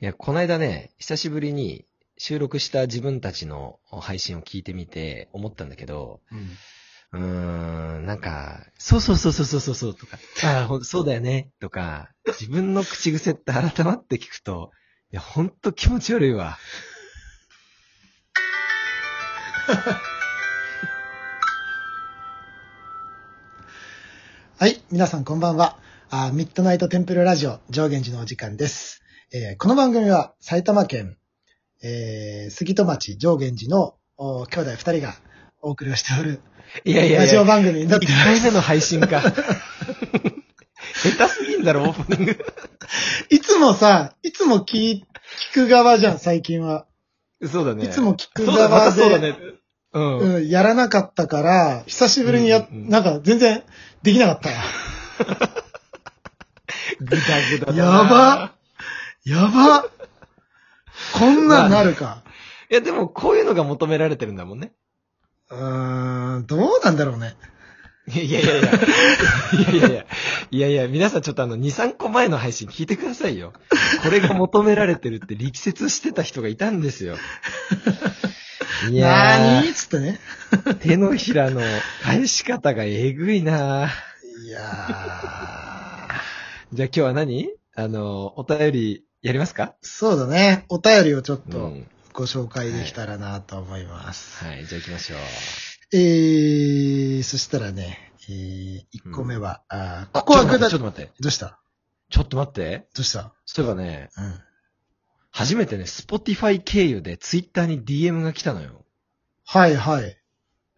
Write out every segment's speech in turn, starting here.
いや、この間ね、久しぶりに収録した自分たちの配信を聞いてみて思ったんだけど、うーん、なんか、そうそうそうそうそうそうとか、ああ、そうだよね、とか、自分の口癖って改まって聞くと、いや、ほんと気持ち悪いわ。はい、皆さんこんばんは。あーミッドナイトテンプルラジオ上限寺のお時間です。えーこの番組は埼玉県、えー杉戸町上限寺のお兄弟二人がお送りをしておるいやいやラジオ番組になって1回目の配信か。下手すぎんだろ、オープニング。いつもさ、いつも聞聞く側じゃん、最近は。そうだね。いつも聞くそうだ、ま側そうだね。うん。うん、やらなかったから、久しぶりにや、うんうんなんか全然できなかったわ。ぐだぐだだなやばやばこんなんなるか。いや、でも、こういうのが求められてるんだもんね。うーん、どうなんだろうね。いやいやいやいや。いやいやいや。いやいや、皆さんちょっとあの、2、3個前の配信聞いてくださいよ。これが求められてるって力説してた人がいたんですよ。いやー、なーにつってね。手のひらの返し方がえぐいないやー。じゃあ今日は何？あの、お便りやりますか？そうだね。お便りをちょっとうん。ご紹介できたらなと思います。はい、じゃあ行きましょう。えー、そしたらね、えー、1個目は、あーここはちょっと待って、ぐだちょっと待って。どうした？ちょっと待って。どうした？そういえばね、うん。初めてね、Spotify 経由で Twitter に DM が来たのよ。はいはい。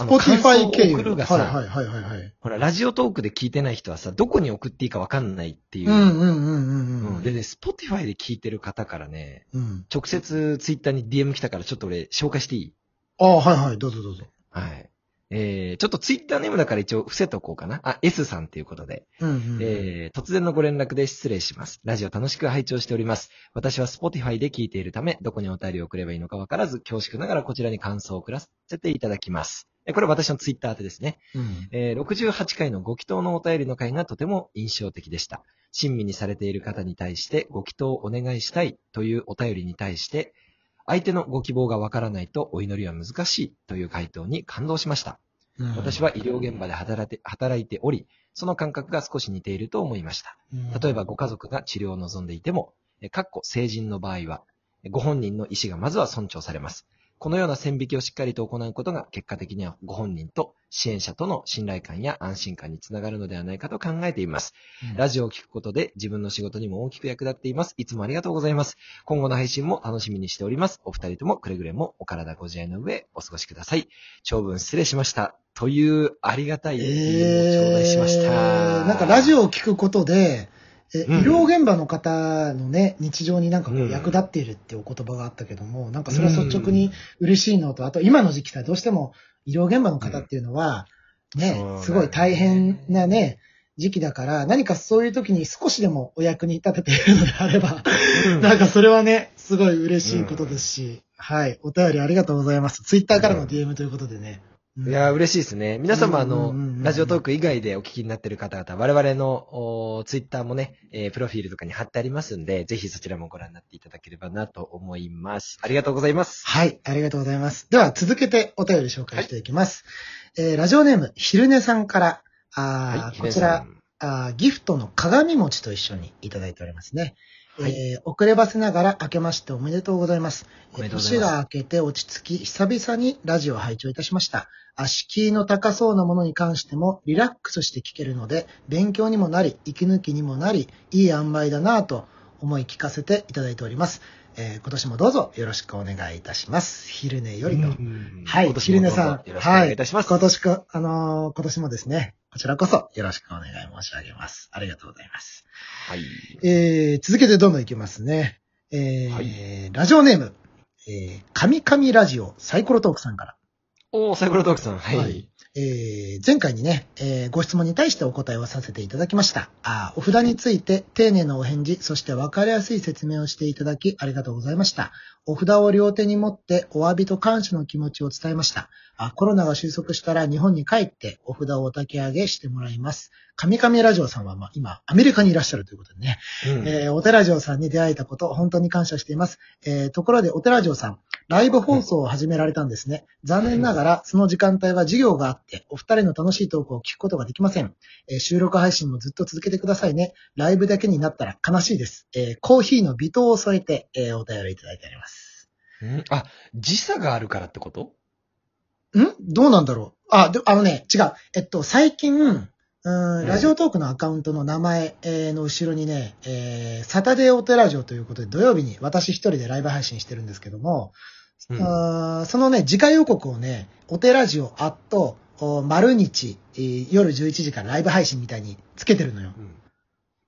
あの Spotify 経由。感想を送るがさはいはいはいはいはい。ほら、ラジオトークで聞いてない人はさ、どこに送っていいかわかんないっていう。うんうんうんうんうん。うんでね、Spotify で聞いてる方からね、うん。直接 Twitter に DM 来たからちょっと俺紹介していい？ああ、はいはい、どうぞどうぞ。はい。えー、ちょっと Twitter ネームだから一応伏せとこうかな。あ、S さんっていうことで。うんうん。えー突然のご連絡で失礼します。ラジオ楽しく拝聴しております。私は Spotify で聞いているため、どこにお便りを送ればいいのかわからず、恐縮ながらこちらに感想を送らせていただきます。えこれ私の Twitter 宛てですね。うん。えー68回のご祈祷のお便りの回がとても印象的でした。親身にされている方に対してご祈祷をお願いしたいというお便りに対して、相手のご希望がわからないとお祈りは難しいという回答に感動しました。うん私は医療現場で働いて働いており、その感覚が少し似ていると思いました。例えばご家族が治療を望んでいても、えかっこ成人の場合は、えご本人の意思がまずは尊重されます。このような線引きをしっかりと行うことが結果的にはご本人と支援者との信頼感や安心感につながるのではないかと考えています。うんラジオを聞くことで自分の仕事にも大きく役立っています。いつもありがとうございます。今後の配信も楽しみにしております。お二人ともくれぐれもお体ご自愛の上お過ごしください。長文失礼しました。というありがたい DM を頂戴しました。えーなんかラジオを聞くことで、え、うん。医療現場の方のね、日常になんかこううん。役立っているってお言葉があったけども、なんかそれは率直に嬉しいのと、あと今の時期さ、どうしても医療現場の方っていうのは、ねね。すごい大変なね、時期だから、何かそういう時に少しでもお役に立てているのであれば、うん。なんかそれはね、すごい嬉しいことですし、はい、お便りありがとうございます。ツイッターからの DM ということでね。うんいやー、嬉しいですね。皆様、あうんのラジオトーク以外でお聞きになっている方々、我々のツイッターもね、えープロフィールとかに貼ってありますんで、ぜひそちらもご覧になっていただければなと思います。ありがとうございます。はい、ありがとうございます。では、続けてお便り紹介していきます。えーラジオネーム、ひるねさんから、あーこちら、あーギフトの鏡餅と一緒にいただいておりますね。はいえー遅ればせながら明けましておめでとうございます。おめでとうございます年が明けて落ち着き、久々にラジオを拝聴いたしました。足キーの高そうなものに関してもリラックスして聞けるので、勉強にもなり、息抜きにもなり、いい塩梅だなぁと思い聞かせていただいております。えー今年もどうぞよろしくお願いいたします。昼寝よりと。うんはい、昼寝さん。よろしくお願いいたします。はい、今年か、あのー今年もですね、こちらこそよろしくお願い申し上げます。ありがとうございます。はい。えー、続けてどんどんいきますね。えーはいラジオネーム、えー、神々ラジオサイコロトークさんから。おー、サイコロトークさん。はい。はいえー前回にね、えーご質問に対してお答えをさせていただきました。あーお札について丁寧なお返事、そして分かりやすい説明をしていただきありがとうございました。お札を両手に持ってお詫びと感謝の気持ちを伝えました。あコロナが収束したら日本に帰ってお札をお焚き上げしてもらいます。神々ラジオさんは、まあ、今、アメリカにいらっしゃるということでね、うんえーお寺城さんに出会えたこと、本当に感謝しています。えーところで、お寺城さん、ライブ放送を始められたんですね。残念ながら、その時間帯は授業があって、お二人の楽しいトークを聞くことができません。えー収録配信もずっと続けてくださいね。ライブだけになったら悲しいです。えーコーヒーの微糖を添えて、えーお便りいただいております。うん？あ、時差があるからってこと？ん？どうなんだろうあ、であのね、違う。えっと、最近、うーん、ラジオトークのアカウントの名前えーの後ろにね、えーサタデーオテラジオということで土曜日に私一人でライブ配信してるんですけども、そのね、次回予告をね、オテラジオアット、お丸日、えー夜11時からライブ配信みたいにつけてるのよ。うん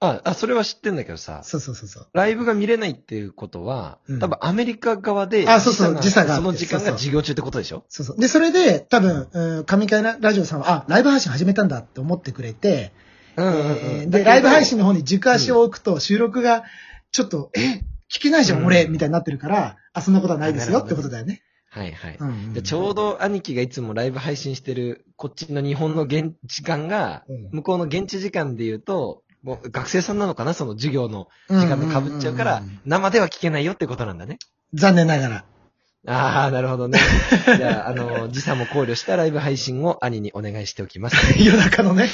あ、あ、それは知ってんだけどさ、そうそうそうそう。ライブが見れないっていうことは、うん多分アメリカ側で、あそうそう時差がその時間が授業中ってことでしょ？そうそう。で、それで多分、うん、神回ラジオさんは、あ、ライブ配信始めたんだって思ってくれて、うんうんえうん。ーで、ライブ配信の方に軸足を置くと、収録が、ちょっと、え、聞けないじゃん、うん俺、みたいになってるから、あ、そんなことはないですよってことだよね。はいはい。うんでちょうど兄貴がいつもライブ配信してる、こっちの日本の現時間が、うん向こうの現地時間で言うと、もう学生さんなのかなその授業の時間で被っちゃうからんんんん、生では聞けないよってことなんだね。残念ながら。ああ、なるほどね。じゃあ、あの、時差も考慮したライブ配信を兄にお願いしておきます。夜中のね。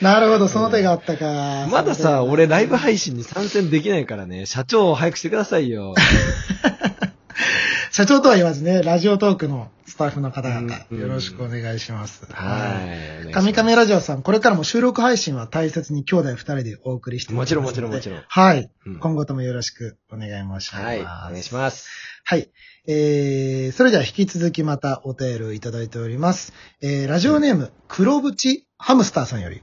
なるほど、その手があったか。まださ、俺ライブ配信に参戦できないからね、社長早くしてくださいよ。社長とは言わずね、ラジオトークのスタッフの方々、うんよろしくお願いします。はい。神々ラジオさん、これからも収録配信は大切に兄弟二人でお送りしてもちろんもちろんもちろん。はい。うん今後ともよろしくお願い申します。はい。お願いします。はい。えー、それでは引き続きまたお便りをいただいております。えー、ラジオネーム、黒縁ハムスターさんより。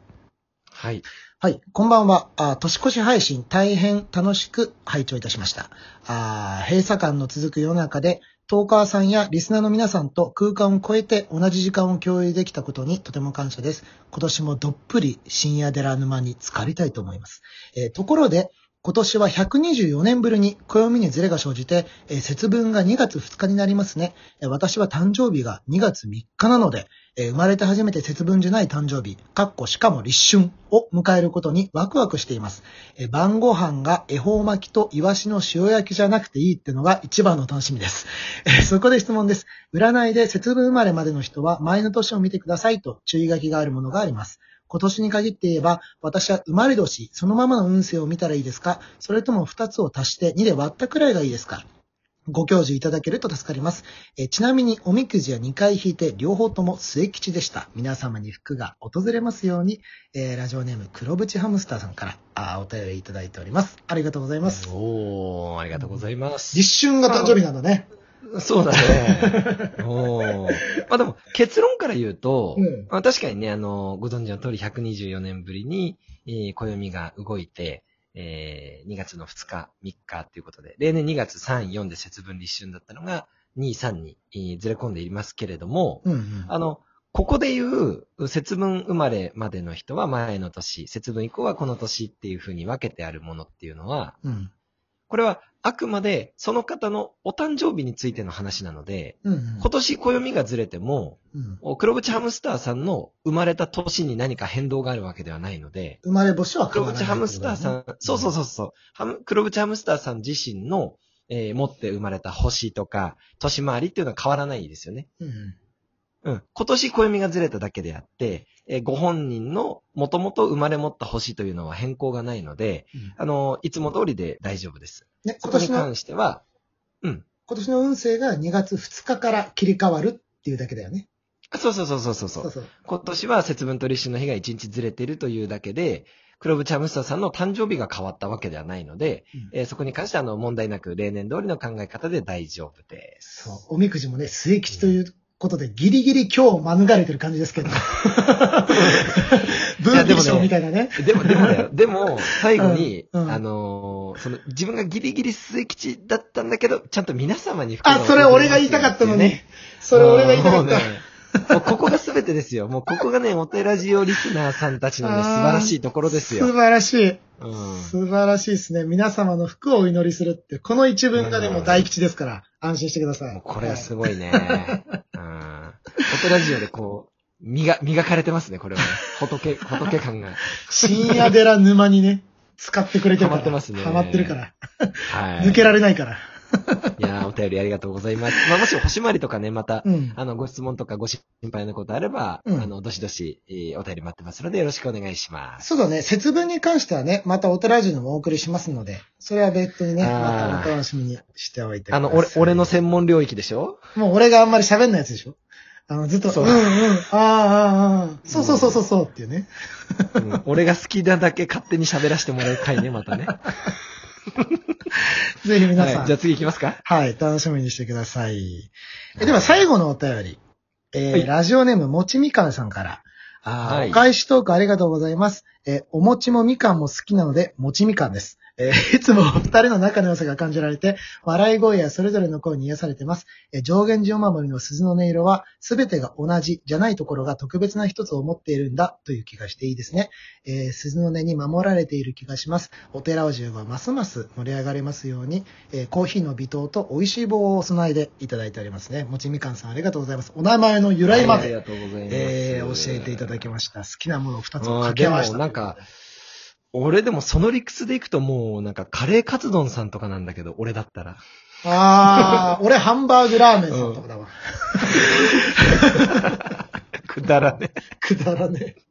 はい。はい。こんばんは。あ年越し配信大変楽しく拝聴いたしました。あ閉鎖感の続く世の中で、トーカーさんやリスナーの皆さんと空間を超えて同じ時間を共有できたことにとても感謝です。今年もどっぷり深夜寺沼に浸かりたいと思います。えーところで、今年は124年ぶりに暦にズレが生じて、えー節分が2月2日になりますね。え私は誕生日が2月3日なので、えー生まれて初めて節分じゃない誕生日、かっこしかも立春を迎えることにワクワクしています。えー晩ご飯が恵方巻きとイワシの塩焼きじゃなくていいってのが一番の楽しみです。えーそこで質問です。占いで節分生まれまでの人は前の年を見てくださいと注意書きがあるものがあります。今年に限って言えば、私は生まれ年、そのままの運勢を見たらいいですか？それとも2つを足して2で割ったくらいがいいですか？ご教授いただけると助かります。えーちなみに、おみくじは2回引いて、両方とも末吉でした。皆様に福が訪れますように、えーラジオネーム、黒縁ハムスターさんから、あーお便りいただいております。ありがとうございます。おー、ありがとうございます。立春が誕生日なんだね。そうだね。おー。まあでも、結論から言うと、うんまあ、確かにね、あの、ご存知の通り124年ぶりに、えー暦が動いて、えー2月の2日、3日ということで、例年2月3、4で節分立春だったのが、2、3に、えーずれ込んでいますけれども、うんうん。あの、ここで言う、節分生まれまでの人は前の年、節分以降はこの年っていう風に分けてあるものっていうのは、うん。これはあくまでその方のお誕生日についての話なので、うんうん。今年暦がずれても、うんお黒縁ハムスターさんの生まれた年に何か変動があるわけではないので、生まれ星は変黒わらない縁ハムスターさん、そうそうそうそう、ハム黒縁ハムスターさん自身の、えー持って生まれた星とか、年回りっていうのは変わらないですよね。うんうん。うん。今年暦がずれただけであって、えーご本人の元々生まれ持った星というのは変更がないので、うんあの、いつも通りで大丈夫です。ね、今年の、関しては、うん。今年の運勢が2月2日から切り替わるっていうだけだよね。あそうそうそうそうそう。そうそう。今年は節分と立春の日が1日ずれてるというだけで、黒渕ハムスターさんの誕生日が変わったわけではないので、うんえーそこに関してはあの問題なく例年通りの考え方で大丈夫です。そう。おみくじもね、末吉ということで、ギリギリ今日免れてる感じですけど。ブー賞みたいなね。でも、でもだよ。でも、最後に、うんうんあのーその、自分がギリギリ末吉だったんだけど、ちゃんと皆様にあ、それ俺が言いたかったのに。それ俺が言いたかった。もうここが全てですよ。もうここがね、お寺ジオリスナーさんたちのね、素晴らしいところですよ。素晴らしい。うん。素晴らしいですね。皆様の福をお祈りするって、この一文がでも大吉ですから、安心してください。もうこれはすい。ごいね。うん。お寺ジオでこう、磨、磨かれてますね、これはね。仏、仏感が。深夜寺沼にね、使ってくれてるから。ハマってますねハマってるから。はい。抜けられないから。いやーお便りありがとうございます。まあ、もし星回りとかね、また、うん。あの、ご質問とかご心配のことあれば、うんあの、どしどし、えーお便り待ってますので、よろしくお願いします。そうだね。節分に関してはね、またお寺中でもお送りしますので、それは別途にね、またお楽しみにしておいてください。あの、俺、俺の専門領域でしょ？もう俺があんまり喋んないやつでしょ？あの、ずっと、そううんうん、ああ、ああ、ああ、そうそうそうそうそうっていうね。うん俺が好きなだけ勝手に喋らせてもらう回ね、またね。ぜひ皆さん、はい、じゃあ次行きますかはい、楽しみにしてください。えでは最後のお便り。えーはいラジオネームもちみかんさんから。あーはいお返しトークありがとうございます。えーお餅もみかんも好きなので、もちみかんです。えーいつもお 二人の仲の良さが感じられて、笑い声やそれぞれの声に癒されてます。えー上限寺お守りの鈴の音色は、すべてが同じじゃないところが特別な一つを持っているんだという気がしていいですね。えー鈴の音に守られている気がします。お寺お重がますます盛り上がれますように、えーコーヒーの微糖と美味しい棒をお供えでいただいておりますね。もちみかんさんありがとうございます。お名前の由来まで、ありがとうございます。えー教えていただきました。好きなものを二つを掛け合わせた。でもなんか、俺でもその理屈でいくともう、なんかカレーカツ丼さんとかなんだけど、俺だったら。あー、俺ハンバーグラーメンさんとかだわ。くだらね。くだらねえ。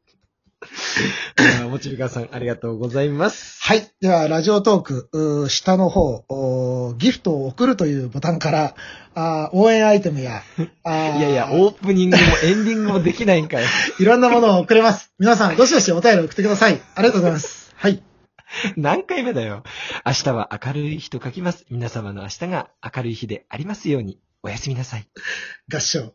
あーもちみかんさん、ありがとうございます。はい。では、ラジオトーク、うー下の方、おーギフトを送るというボタンから、あー応援アイテムや、あーいやいや、オープニングもエンディングもできないんかよ。いろんなものを送れます。皆さん、どしどしお便り送ってください。ありがとうございます。はい。何回目だよ。明日は明るい日と書きます。皆様の明日が明るい日でありますように。おやすみなさい。合唱。